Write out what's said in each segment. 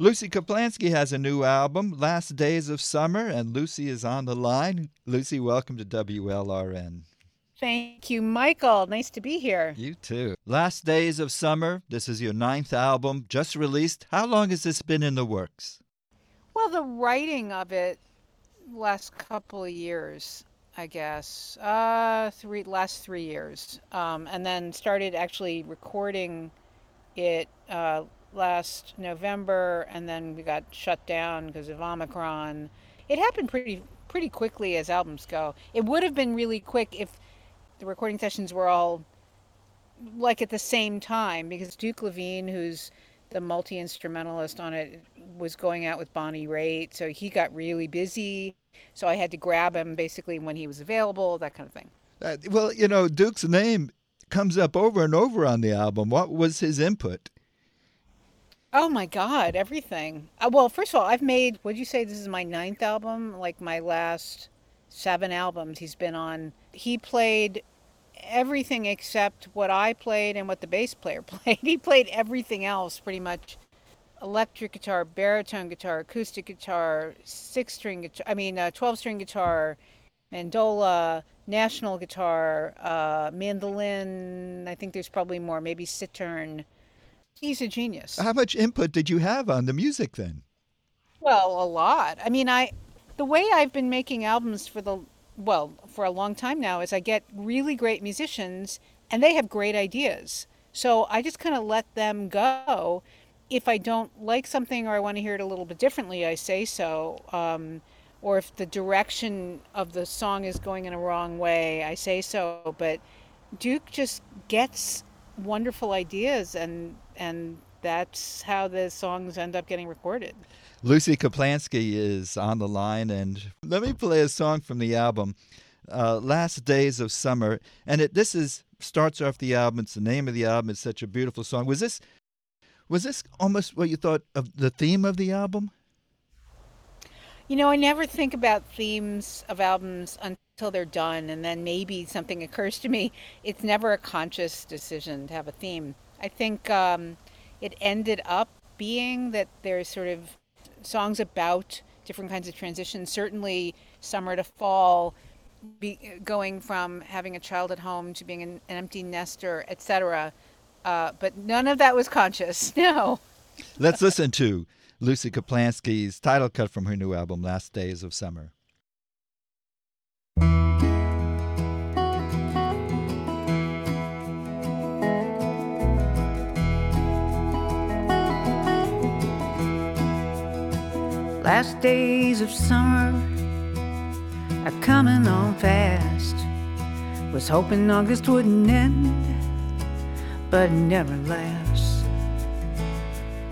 Lucy Kaplansky has a new album, Last Days of Summer, and Lucy is on the line. Lucy, welcome to WLRN. Thank you, Michael. Nice to be here. You too. Last Days of Summer, this is your ninth album, just released. How long has this been in the works? Well, the writing of it last couple of years, I guess. Uh, three last three years, um, and then started actually recording it uh, last November, and then we got shut down because of Omicron. It happened pretty pretty quickly as albums go. It would have been really quick if the recording sessions were all like at the same time because Duke Levine, who's the multi instrumentalist on it, was going out with Bonnie Raitt, so he got really busy. So I had to grab him basically when he was available, that kind of thing. Uh, well, you know, Duke's name comes up over and over on the album. What was his input? Oh my God, everything. Uh, well, first of all, I've made, would you say this is my ninth album? Like my last seven albums he's been on. He played everything except what I played and what the bass player played. He played everything else pretty much electric guitar, baritone guitar, acoustic guitar, six string guitar, I mean, uh, 12 string guitar, mandola, national guitar, uh, mandolin. I think there's probably more, maybe cittern. He's a genius. How much input did you have on the music then? Well, a lot. I mean, I the way I've been making albums for the well, for a long time now is I get really great musicians and they have great ideas. So I just kind of let them go. If I don't like something or I want to hear it a little bit differently, I say so. Um, or if the direction of the song is going in a wrong way, I say so. But Duke just gets wonderful ideas, and and that's how the songs end up getting recorded. Lucy Kaplansky is on the line, and let me play a song from the album, uh, "Last Days of Summer." And it this is starts off the album. It's the name of the album. It's such a beautiful song. Was this was this almost what you thought of the theme of the album? You know, I never think about themes of albums until they're done, and then maybe something occurs to me. It's never a conscious decision to have a theme. I think um, it ended up being that there's sort of songs about different kinds of transitions. Certainly, summer to fall, be, going from having a child at home to being an, an empty nester, etc. Uh, but none of that was conscious. No. Let's listen to Lucy Kaplansky's title cut from her new album, Last Days of Summer. Last days of summer are coming on fast. Was hoping August wouldn't end, but it never lasts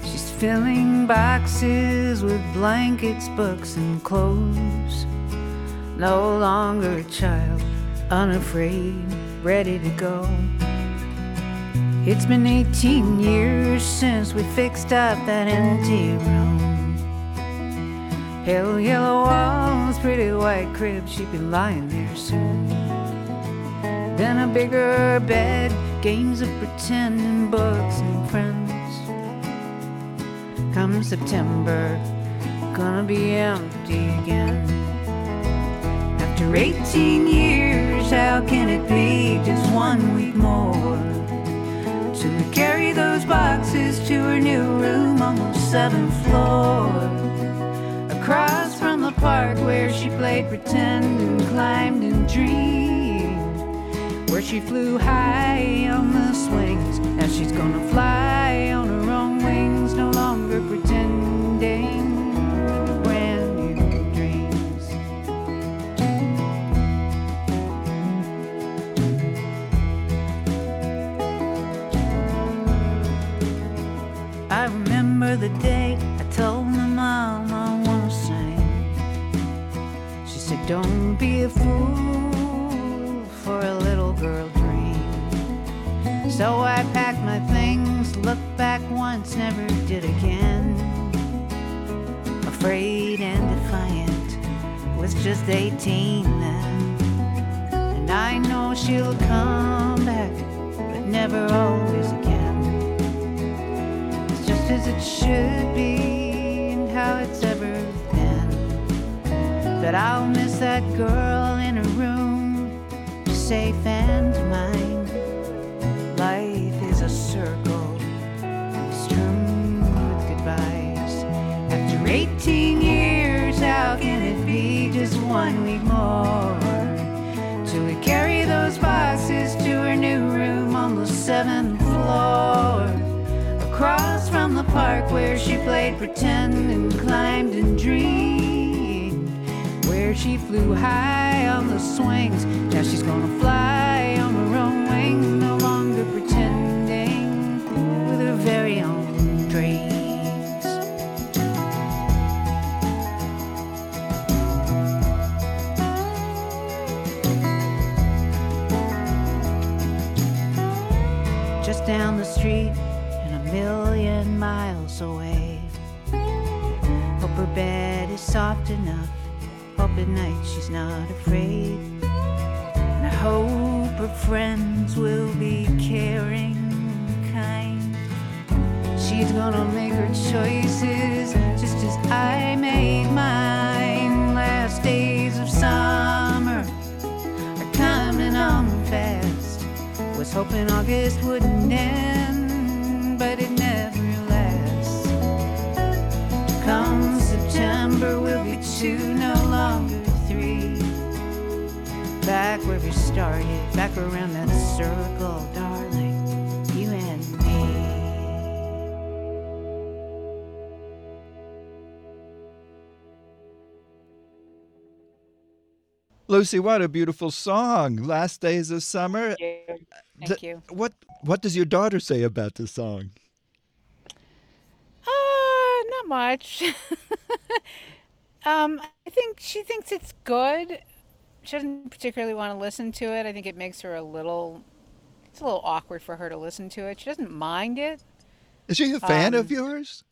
She's filling boxes with blankets, books, and clothes. No longer a child, unafraid, ready to go. It's been 18 years since we fixed up that empty room. Pale yellow walls, pretty white crib, she'd be lying there soon. Then a bigger bed, games of pretending, books and friends come September, gonna be empty again. After 18 years, how can it be just one week more? To carry those boxes to her new room on the seventh floor. Across from the park where she played pretend and climbed and dreamed. Where she flew high on the swings, now she's gonna fly on her own wings no longer pretending brand new dreams. I remember the day Don't be a fool for a little girl dream. So I packed my things, looked back once, never did again. Afraid and defiant, was just 18 then. And I know she'll come back, but never always again. It's just as it should be. But I'll miss that girl in a room, safe and mine. Life is a circle strewn with goodbyes. After 18 years, how can it be just one week more? Till we carry those boxes to her new room on the seventh floor. Across from the park where she played pretend and climbed and she flew high on the swings. Now she's gonna fly on her own wings, no longer pretending with her very own dreams. Just down the street and a million miles away. Hope her bed is soft enough. At night she's not afraid. And I hope her friends will be caring and kind. She's gonna make her choices just as I made mine. Last days of summer are coming on fast. Was hoping August wouldn't end, but it never lasts. Come September, we'll be two, Back where we started, back around that circle, darling, you and me. Lucy, what a beautiful song. Last days of summer. Thank you. Thank you. What what does your daughter say about the song? Uh, not much. um, I think she thinks it's good. She doesn't particularly want to listen to it. I think it makes her a little. It's a little awkward for her to listen to it. She doesn't mind it. Is she a fan of Um, yours?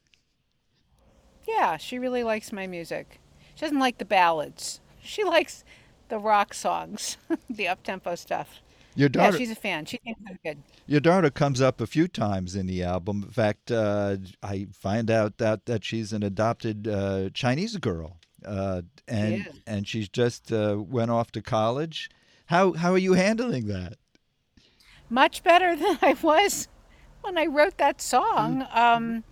Yeah, she really likes my music. She doesn't like the ballads. She likes the rock songs, the up tempo stuff. Your daughter, Yeah, she's a fan. She thinks it's good. your daughter comes up a few times in the album. In fact, uh, I find out that, that she's an adopted uh, Chinese girl. Uh, and is. and she's just uh, went off to college. How how are you handling that? much better than I was when I wrote that song. Um,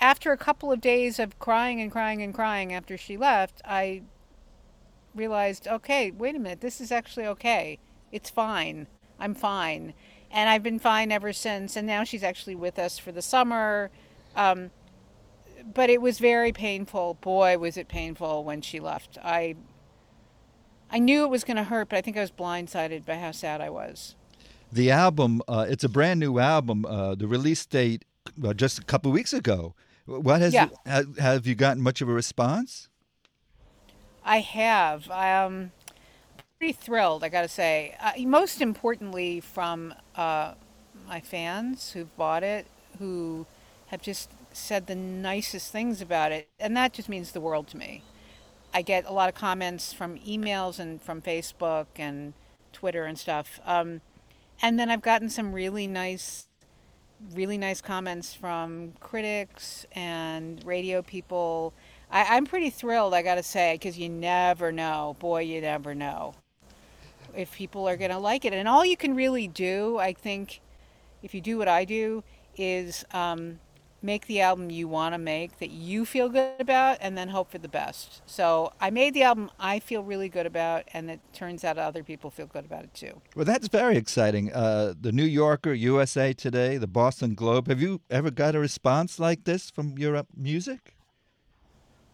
after a couple of days of crying and crying and crying after she left, I realized, okay, wait a minute, this is actually okay. It's fine. I'm fine. And I've been fine ever since. And now she's actually with us for the summer. Um, but it was very painful. Boy, was it painful when she left. I I knew it was going to hurt, but I think I was blindsided by how sad I was. The album, uh, it's a brand new album. Uh, the release date uh, just a couple weeks ago. What has Yeah. have, have you gotten much of a response? I have. I um, pretty thrilled, I got to say. Uh, most importantly, from uh, my fans who've bought it, who have just said the nicest things about it, and that just means the world to me. I get a lot of comments from emails and from Facebook and Twitter and stuff. Um, and then I've gotten some really nice, really nice comments from critics and radio people. I, I'm pretty thrilled, I gotta say, because you never know. Boy, you never know if people are gonna like it. And all you can really do, I think, if you do what I do, is um, make the album you want to make that you feel good about and then hope for the best. So I made the album I feel really good about, and it turns out other people feel good about it too. Well, that's very exciting. Uh, the New Yorker, USA Today, the Boston Globe. Have you ever got a response like this from your uh, music?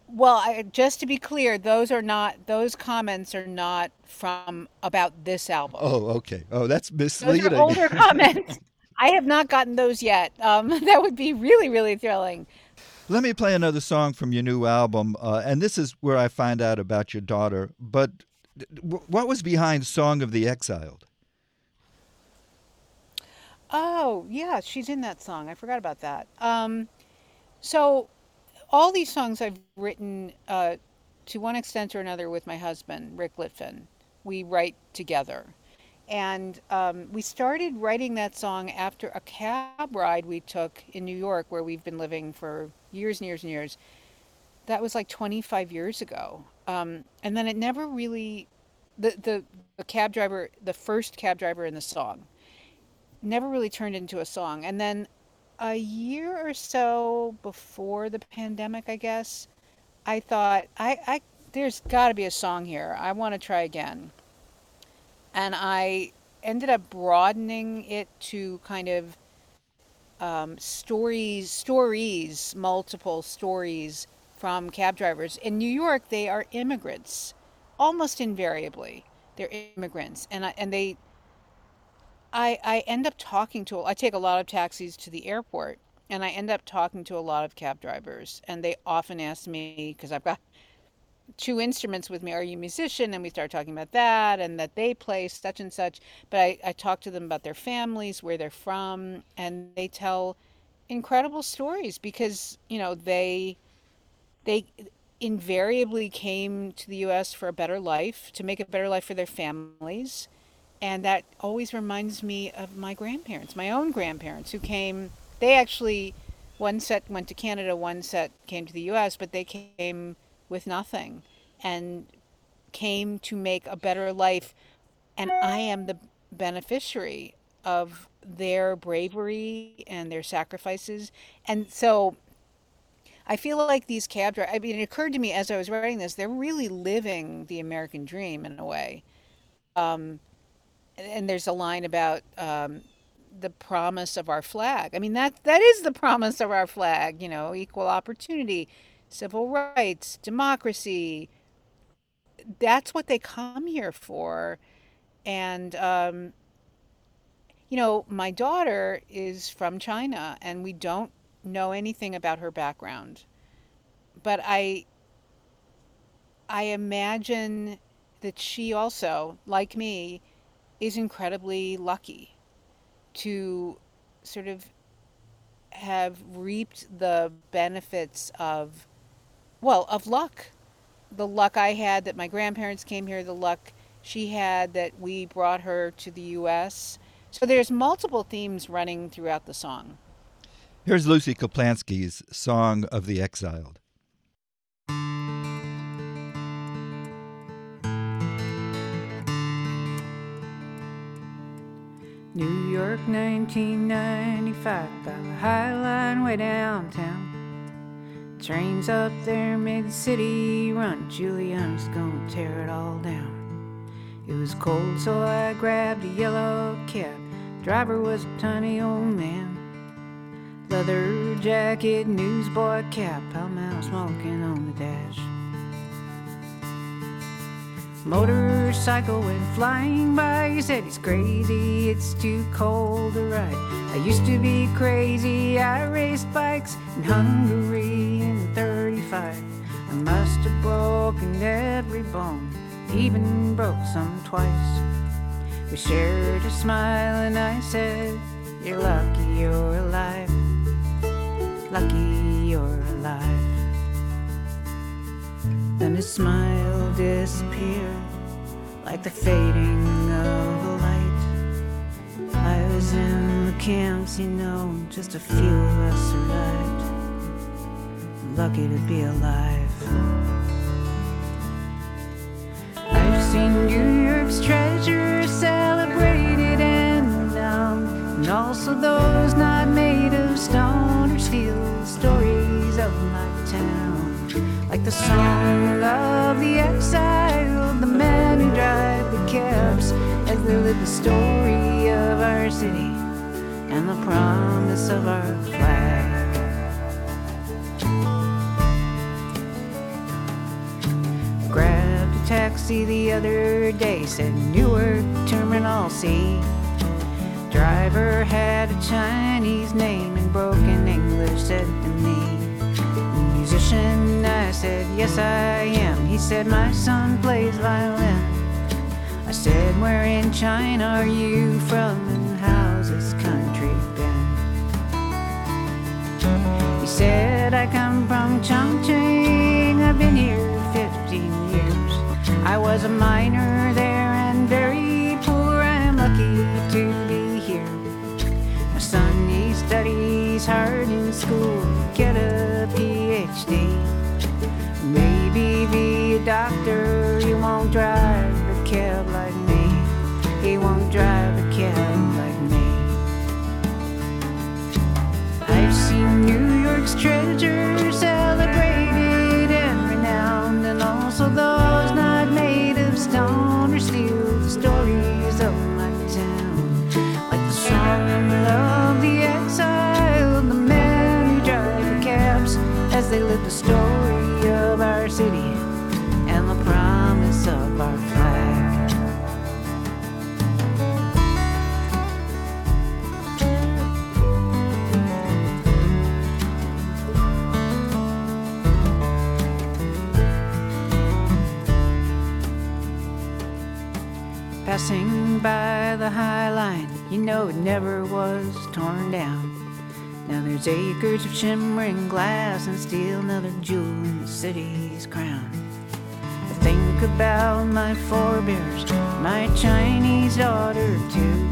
Well, I, just to be clear, those are not those comments are not from about this album. Oh, okay. Oh, that's misleading. those are older comments. I have not gotten those yet. Um, that would be really, really thrilling. Let me play another song from your new album, uh, and this is where I find out about your daughter. But what was behind "Song of the Exiled"? Oh, yeah, she's in that song. I forgot about that. Um, so, all these songs I've written uh, to one extent or another with my husband, Rick Litvin. We write together. And um, we started writing that song after a cab ride we took in New York, where we've been living for years and years and years. that was like 25 years ago. Um, and then it never really, the, the, the cab driver, the first cab driver in the song, never really turned into a song. And then a year or so before the pandemic, I guess, I thought, I, I there's got to be a song here. I want to try again. And I ended up broadening it to kind of um, stories, stories, multiple stories from cab drivers. In New York, they are immigrants, almost invariably. They're immigrants, and I, and they. I I end up talking to. I take a lot of taxis to the airport, and I end up talking to a lot of cab drivers, and they often ask me because I've got two instruments with me. Are you a musician? And we start talking about that and that they play such and such. But I, I talk to them about their families, where they're from, and they tell incredible stories because, you know, they they invariably came to the US for a better life, to make a better life for their families. And that always reminds me of my grandparents, my own grandparents who came they actually one set went to Canada, one set came to the US, but they came with nothing and came to make a better life. And I am the beneficiary of their bravery and their sacrifices. And so I feel like these cab drivers, I mean, it occurred to me as I was writing this, they're really living the American dream in a way. Um, and there's a line about um, the promise of our flag. I mean, that that is the promise of our flag, you know, equal opportunity, civil rights, democracy. That's what they come here for. And, um, you know, my daughter is from China and we don't know anything about her background. But I, I imagine that she also, like me, is incredibly lucky to sort of have reaped the benefits of well, of luck. The luck I had that my grandparents came here, the luck she had that we brought her to the US. So there's multiple themes running throughout the song. Here's Lucy Kaplansky's Song of the Exiled. New York 1995 by the High Line way downtown. Trains up there made the city run. Giuliani's gonna tear it all down. It was cold, so I grabbed a yellow cab. Driver was a tiny old man. Leather jacket, newsboy cap, Pall Mall smoking on the dash. Motorcycle went flying by. He said he's crazy, it's too cold to ride. I used to be crazy, I raced bikes in Hungary 35. I must have broken every bone, even broke some twice. We shared a smile, and I said, You're lucky you're alive. Lucky you're alive. Then his smile disappeared like the fading of a light. I was in the camps, you know, just a few of us survived. Lucky to be alive. I've seen New York's treasure celebrated and down, and also those not made of stone or steel. Stories of my town, like the song of the exile, the men who drive the cabs, as they live the story of our city and the promise of our flag. Taxi the other day, said Newark Terminal C. Driver had a Chinese name in broken English, said to me, Musician, I said, Yes, I am. He said, My son plays violin. I said, Where in China are you from and how's this country been? He said, I come from Chongqing. I've been here 15 years. I was a miner there and very poor. I'm lucky to be here. My son, he studies hard in school, get a PhD. Maybe be a doctor, you won't drive a cab like me. He won't drive a cab like me. I've seen New York's treasures celebrated and renowned, and also the Passing by the High Line, you know it never was torn down. Now there's acres of shimmering glass and steel, another jewel in the city's crown. I think about my forebears, my Chinese daughter too.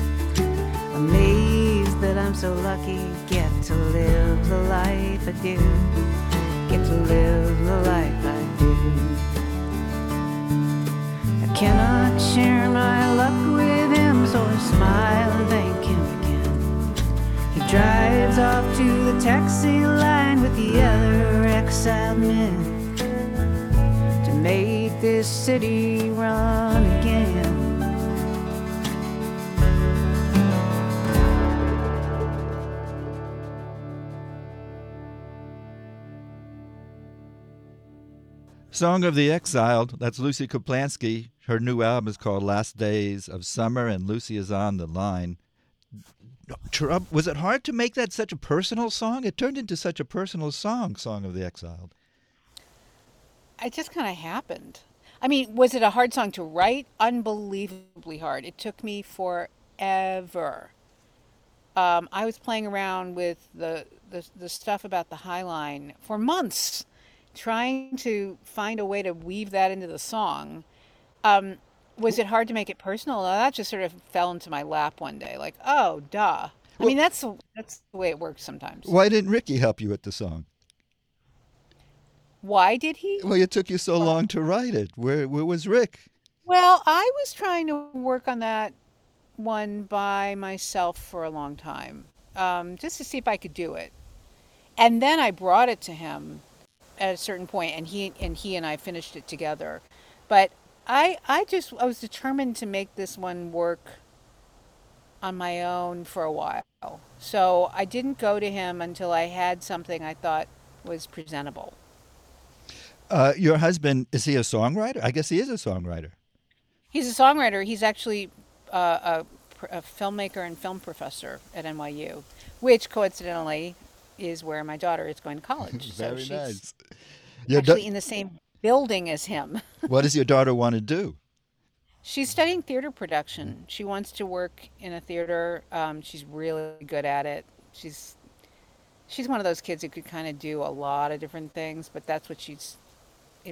Amazed that I'm so lucky, get to live the life I do. Get to live the life I do. Cannot share my luck with him, so I smile and thank him again. He drives off to the taxi line with the other exiled men to make this city run Song of the Exiled. That's Lucy Kaplansky. Her new album is called Last Days of Summer, and Lucy is on the line. Was it hard to make that such a personal song? It turned into such a personal song, Song of the Exiled. It just kind of happened. I mean, was it a hard song to write? Unbelievably hard. It took me forever. Um, I was playing around with the, the the stuff about the High Line for months, trying to find a way to weave that into the song. Um, was it hard to make it personal? No, that just sort of fell into my lap one day. Like, oh, duh. I mean, that's the- that's the way it works sometimes. Why didn't Ricky help you with the song? Why did he? Well, it took you so long to write it. Where, where was Rick? Well, I was trying to work on that one by myself for a long time, um, just to see if I could do it. And then I brought it to him at a certain point, and he and he and I finished it together. But I, I just I was determined to make this one work on my own for a while. So I didn't go to him until I had something I thought was presentable. Uh, your husband, is he a songwriter? I guess he is a songwriter. He's a songwriter. He's actually uh, a, a filmmaker and film professor at NYU, which coincidentally is where my daughter is going to college. so Very she's nice. Your da- actually in the same building as him. what does your daughter want to do? She's studying theater production. She wants to work in a theater. Um, she's really good at it. She's she's one of those kids who could kind of do a lot of different things, but that's what she's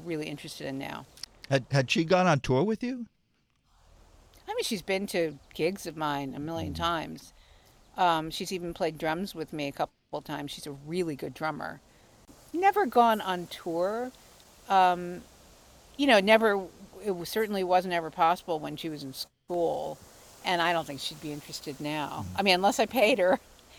really interested in now. Had, had she gone on tour with you? I mean, she's been to gigs of mine a million times. Um, she's even played drums with me a couple of times. She's a really good drummer. Never gone on tour. Um, you know, never. It was, certainly wasn't ever possible when she was in school, and I don't think she'd be interested now. I mean, unless I paid her, and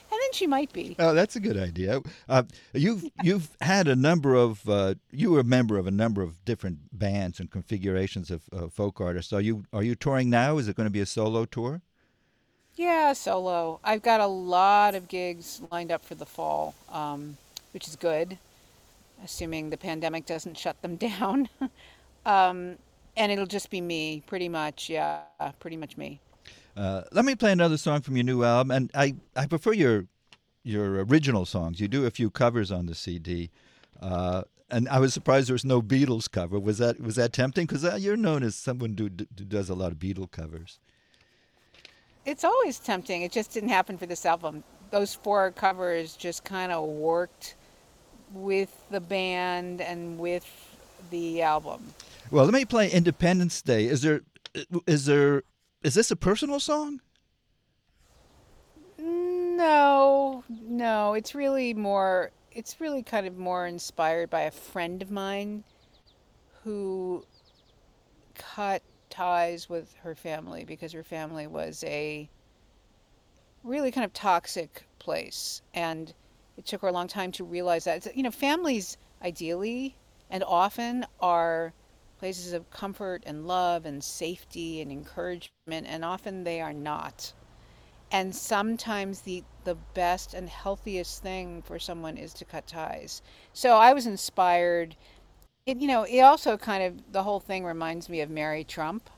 then she might be. Oh, that's a good idea. Uh, you've you've had a number of uh, you were a member of a number of different bands and configurations of uh, folk artists. Are you are you touring now? Is it going to be a solo tour? Yeah, solo. I've got a lot of gigs lined up for the fall, um, which is good, assuming the pandemic doesn't shut them down. um, and it'll just be me, pretty much. Yeah, pretty much me. Uh, let me play another song from your new album, and I, I prefer your your original songs. You do a few covers on the CD, uh, and I was surprised there was no Beatles cover. Was that was that tempting? Because uh, you're known as someone who, does a lot of Beatle covers. It's always tempting. It just didn't happen for this album. Those four covers just kind of worked with the band and with the album. Well, let me play Independence Day. Is there is there is this a personal song? No, no. It's really more, it's really kind of more inspired by a friend of mine who cut ties with her family because her family was a really kind of toxic place. And it took her a long time to realize that. You know, families ideally and often are places of comfort and love and safety and encouragement, and often they are not. And sometimes the, the best and healthiest thing for someone is to cut ties. So I was inspired. It, you know, it also kind of, the whole thing reminds me of Mary Trump,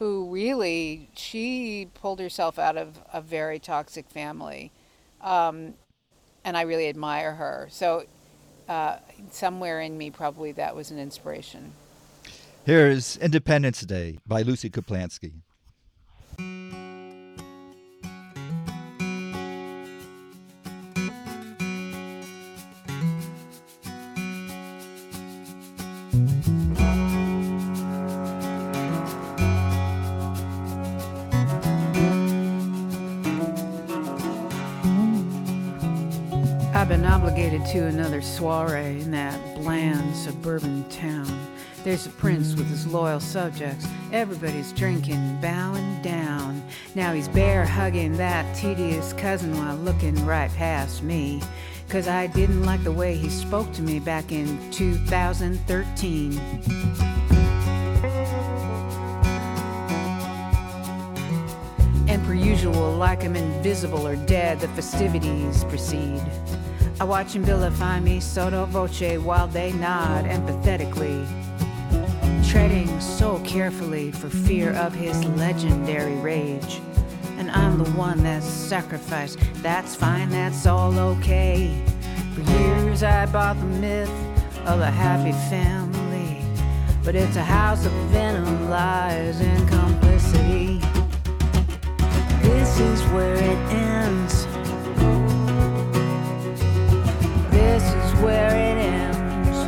who really, she pulled herself out of a very toxic family. Um, and I really admire her. So uh, somewhere in me, probably that was an inspiration. Here's Independence Day by Lucy Kaplansky. I've been obligated to another soiree in that bland suburban town. There's a prince with his loyal subjects. Everybody's drinking, bowing down. Now he's bear hugging that tedious cousin while looking right past me. Cause I didn't like the way he spoke to me back in 2013. Usual, like I'm invisible or dead, the festivities proceed. I watch him vilify me sotto voce while they nod empathetically, treading so carefully for fear of his legendary rage. And I'm the one that's sacrificed. That's fine, that's all okay. For years I bought the myth of a happy family, but it's a house of venom, lies, and complicity. This is where it ends. This is where it ends.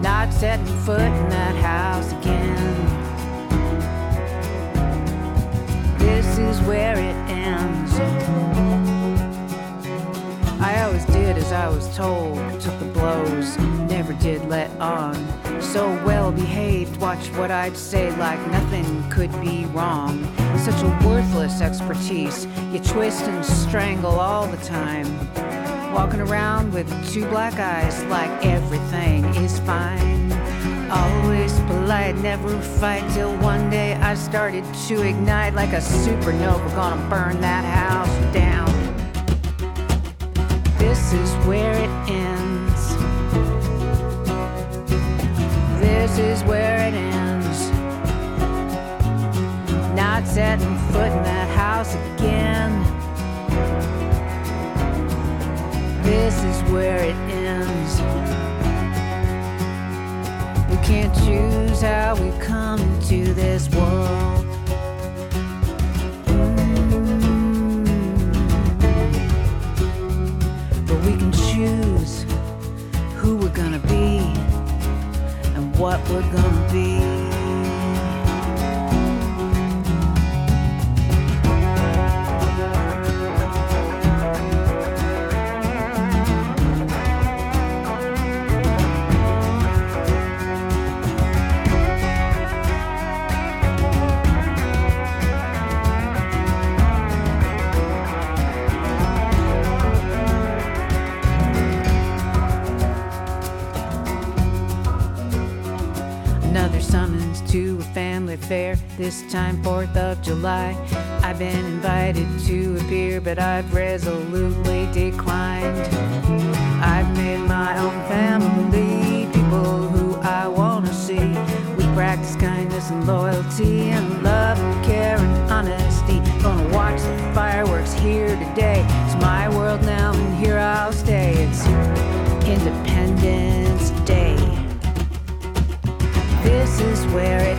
Not setting foot in that house again. This is where it ends. I as I was told, took the blows, never did let on. So well behaved, watch what I'd say like nothing could be wrong. Such a worthless expertise, you twist and strangle all the time. Walking around with two black eyes like everything is fine. Always polite, never fight till one day I started to ignite like a supernova, gonna burn that house down. This is where it ends. This is where it ends. Not setting foot in that house again. This is where it ends. We can't choose how we come into this world. What we're gonna be. This time 4th of July. I've been invited to appear, but I've resolutely declined. I've made my own family, people who I wanna see. We practice kindness and loyalty and love and care and honesty. Gonna watch the fireworks here today. It's my world now, and here I'll stay. It's Independence Day. This is where it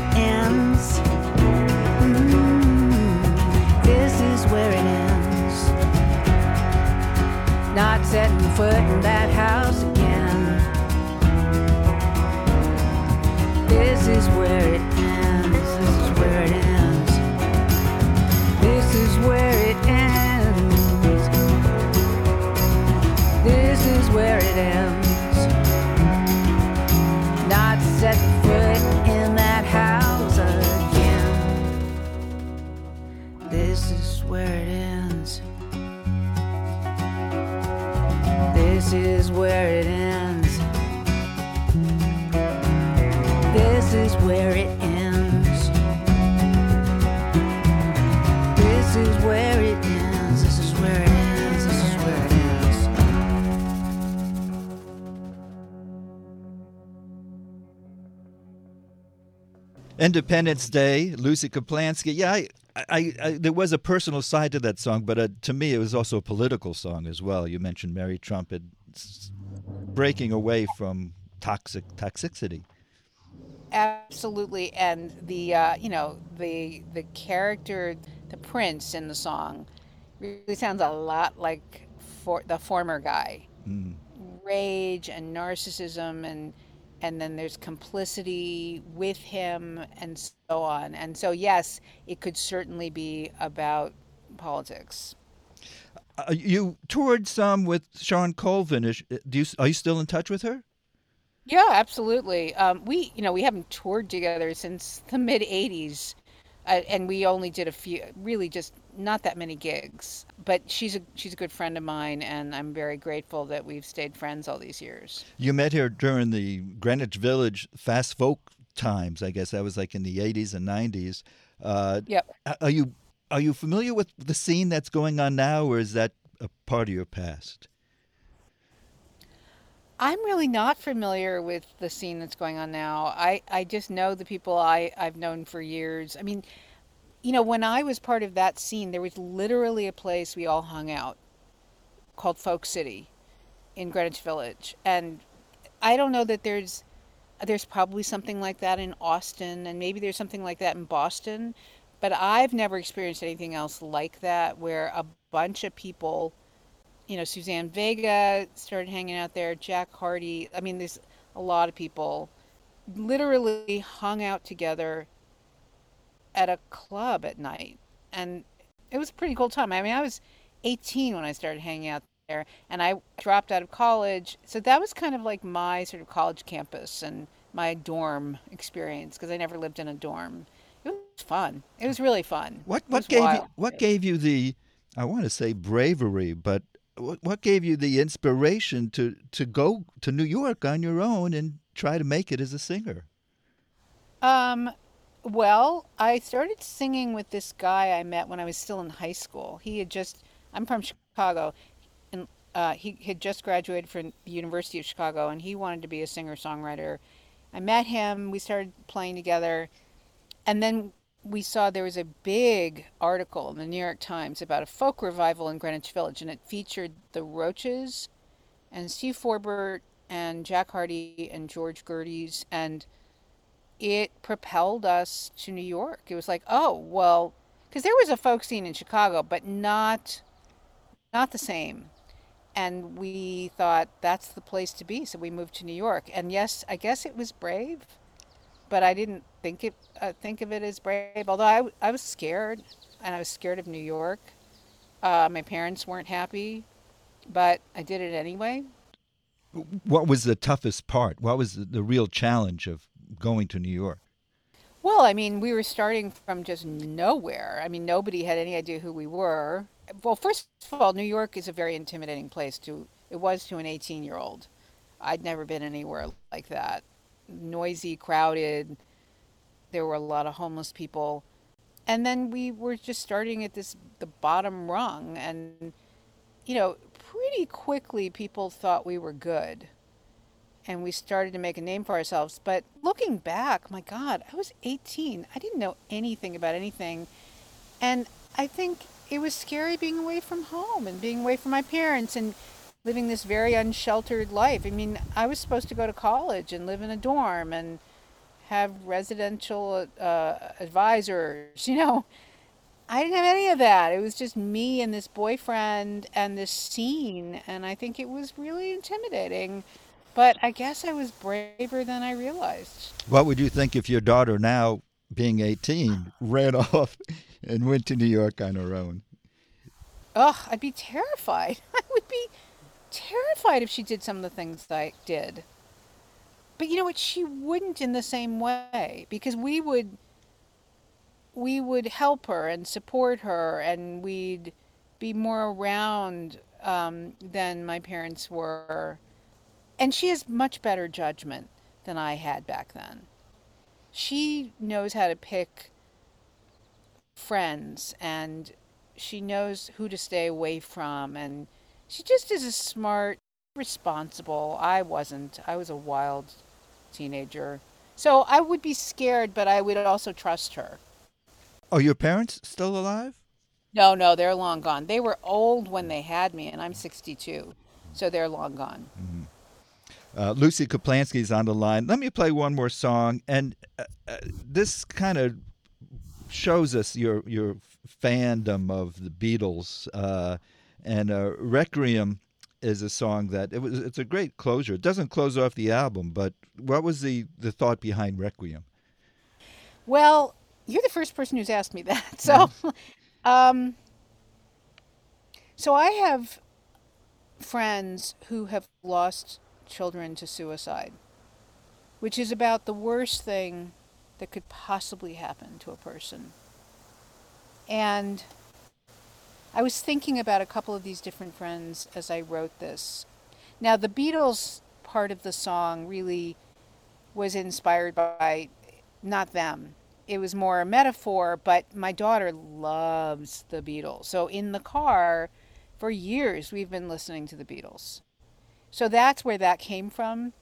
setting foot in that house again. This is where it this is where it ends. This is where it ends. This is where it ends. This is where it ends. This is where it ends. Independence Day, Lucy Kaplansky. Yeah, I, I, I, there was a personal side to that song, but uh, to me, it was also a political song as well. You mentioned Mary Trump had breaking away from toxic toxicity. Absolutely, and the uh, you know the the character, the prince in the song, really sounds a lot like for the former guy. Mm. Rage and narcissism, and and then there's complicity with him, and so on. And so, yes, it could certainly be about politics. Uh, you toured some with Shawn Colvin. Is, do you, are you still in touch with her? Yeah, absolutely. Um, we, you know, we haven't toured together since the mid '80s, uh, and we only did a few, really just not that many gigs. But she's a she's a good friend of mine, and I'm very grateful that we've stayed friends all these years. You met her during the Greenwich Village fast folk times. I guess that was like in the 80s and 90s. Uh, Yep. are you are you familiar with the scene that's going on now, or is that a part of your past? I'm really not familiar with the scene that's going on now. I, I just know the people I, I've known for years. I mean, you know, when I was part of that scene, there was literally a place we all hung out called Folk City in Greenwich Village. And I don't know that there's there's probably something like that in Austin and maybe there's something like that in Boston, but I've never experienced anything else like that where a bunch of people you know, Suzanne Vega started hanging out there, Jack Hardy. I mean, there's a lot of people literally hung out together at a club at night. And it was a pretty cool time. I mean, I was 18 when I started hanging out there, and I dropped out of college. So that was kind of like my sort of college campus and my dorm experience because I never lived in a dorm. It was fun. It was really fun. What what gave you what gave you the I want to say bravery, but what what gave you the inspiration to to go to New York on your own and try to make it as a singer? Um, well, I started singing with this guy I met when I was still in high school. He had just, I'm from Chicago, and uh, he had just graduated from the University of Chicago, and he wanted to be a singer songwriter. I met him, we started playing together, and then we saw there was a big article in the New York Times about a folk revival in Greenwich Village, and it featured the Roaches and Steve Forbert and Jack Hardy and George Gerdes, and it propelled us to New York. It was like, oh, well, because there was a folk scene in Chicago, but not not the same. And we thought that's the place to be, so we moved to New York. And yes, I guess it was brave, but I didn't think it uh, think of it as brave. Although I, I was scared, and I was scared of New York. Uh, my parents weren't happy, but I did it anyway. What was the toughest part? What was the, the real challenge of going to New York? Well, I mean, we were starting from just nowhere. I mean, nobody had any idea who we were. Well, first of all, New York is a very intimidating place to it was to an 18-year-old. I'd never been anywhere like that. Noisy, crowded. There were a lot of homeless people. And then we were just starting at this the bottom rung and you know, pretty quickly people thought we were good and we started to make a name for ourselves. But looking back, my God, I was 18. I didn't know anything about anything. And I think it was scary being away from home and being away from my parents and living this very unsheltered life. I mean, I was supposed to go to college and live in a dorm and have residential uh, advisors, you know. I didn't have any of that. It was just me and this boyfriend and this scene. And I think it was really intimidating. But I guess I was braver than I realized. What would you think if your daughter, now being 18, ran off and went to New York on her own? Ugh, I'd be terrified. I would be terrified if she did some of the things I did. But you know what? She wouldn't in the same way because we would we would help her and support her and we'd be more around um, than my parents were. And she has much better judgment than I had back then. she knows how to pick friends and she knows who to stay away from and she just is a smart responsible i wasn't. I was a wild teenager. So i would be scared but i would also trust her. Are your parents still alive? no no they're long gone. They were old when they had me and i'm 62 so they're long gone. Uh, Lucy Kaplansky is on the line. Let me play one more song, and uh, uh, this kind of shows us your your fandom of the Beatles. And uh, Requiem is a song that it was. It's a great closure. It doesn't close off the album, but what was the the thought behind Requiem? Well, you're the first person who's asked me that. So, um, so I have friends who have lost children to suicide, which is about the worst thing that could possibly happen to a person. And I was thinking about a couple of these different friends as I wrote this. Now, the Beatles part of the song really was inspired by not them. It was more a metaphor, but my daughter loves the Beatles. So in the car, for years, we've been listening to the Beatles. So that's where that came from.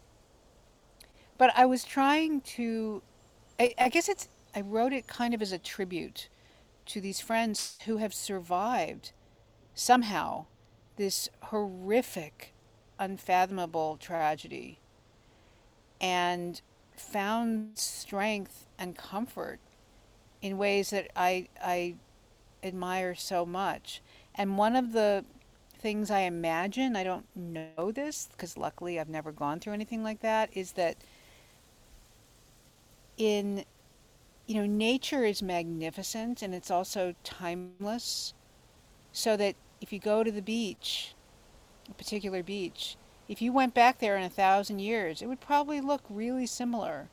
But I was trying to, I, I guess it's, I wrote it kind of as a tribute to these friends who have survived somehow this horrific, unfathomable tragedy and found strength and comfort in ways that I, I admire so much. And one of the things I imagine, I don't know this because luckily I've never gone through anything like that, is that in, you know, nature is magnificent and it's also timeless. So that if you go to the beach, a particular beach, if you went back there in a thousand years, it would probably look really similar.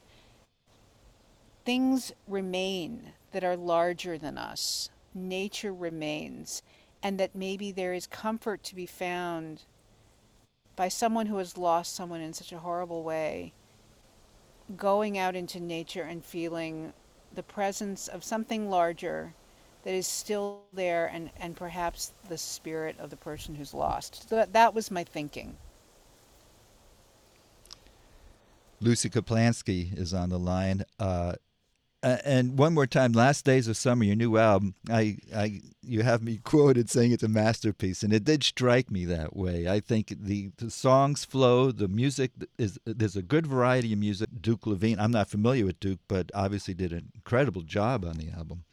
Things remain that are larger than us. Nature remains, and that maybe there is comfort to be found by someone who has lost someone in such a horrible way, going out into nature and feeling the presence of something larger that is still there and, and perhaps the spirit of the person who's lost. So that, that was my thinking. Lucy Kaplansky is on the line. Uh, a- and one more time, "Last Days of Summer," your new album. I, I, you have me quoted saying it's a masterpiece, and it did strike me that way. I think the, the songs flow, the music is there's a good variety of music. Duke Levine, I'm not familiar with Duke, but obviously did an incredible job on the album.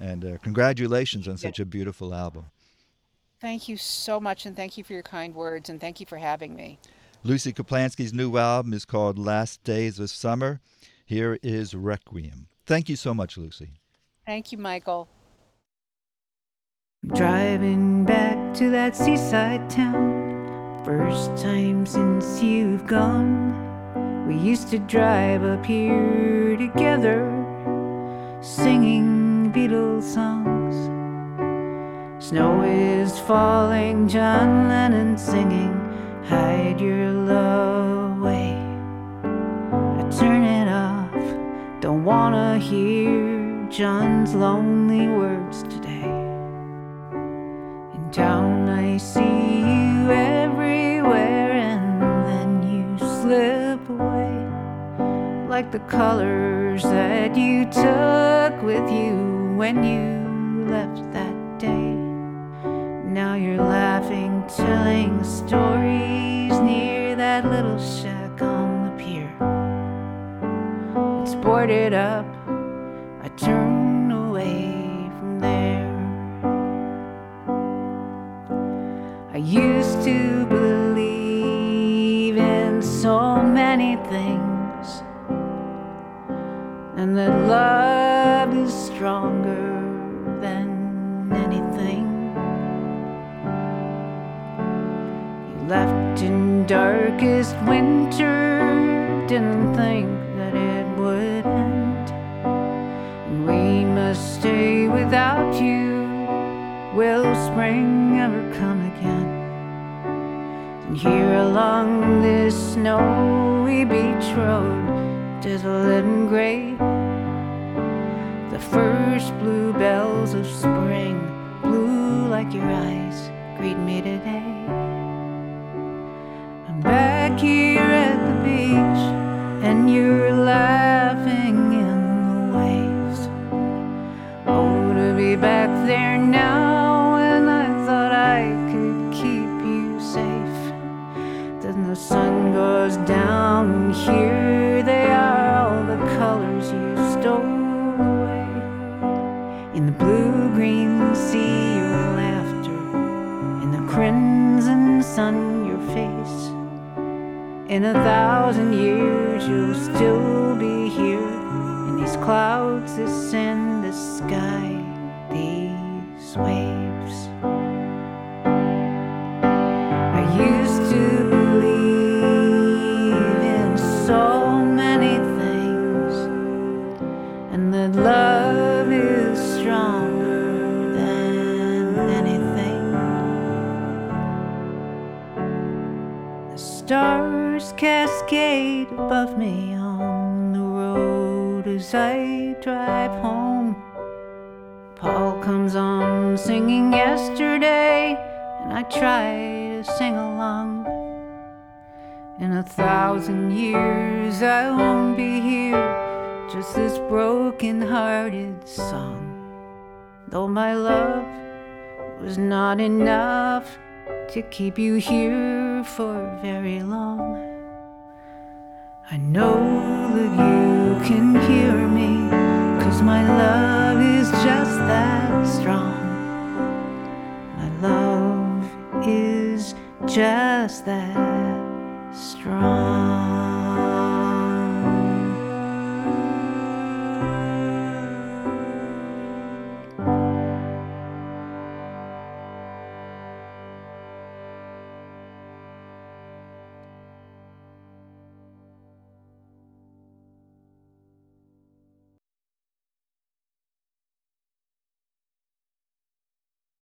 And uh, congratulations on such a beautiful album. Thank you so much, and thank you for your kind words, and thank you for having me. Lucy Kaplansky's new album is called Last Days of Summer. Here is Requiem. Thank you so much, Lucy. Thank you, Michael. Driving back to that seaside town, first time since you've gone. We used to drive up here together, singing Beatles songs. Snow is falling, John Lennon singing, Hide Your Love wanna hear John's lonely words today. In town, I see you everywhere, and then you slip away like the colors that you took with you when you gray. The first bluebells of spring, blue like your eyes, greet me today. I'm back here at the beach, and you're laughing In a thousand years, you'll still be here. In these clouds, this and the sky, stars cascade above me on the road as I drive home. Paul comes on singing yesterday, and I try to sing along. In a thousand years, I won't be here, just this broken hearted song. Though my love was not enough to keep you here for very long. I know that you can hear me, cause my love is just that strong. My love is just that strong.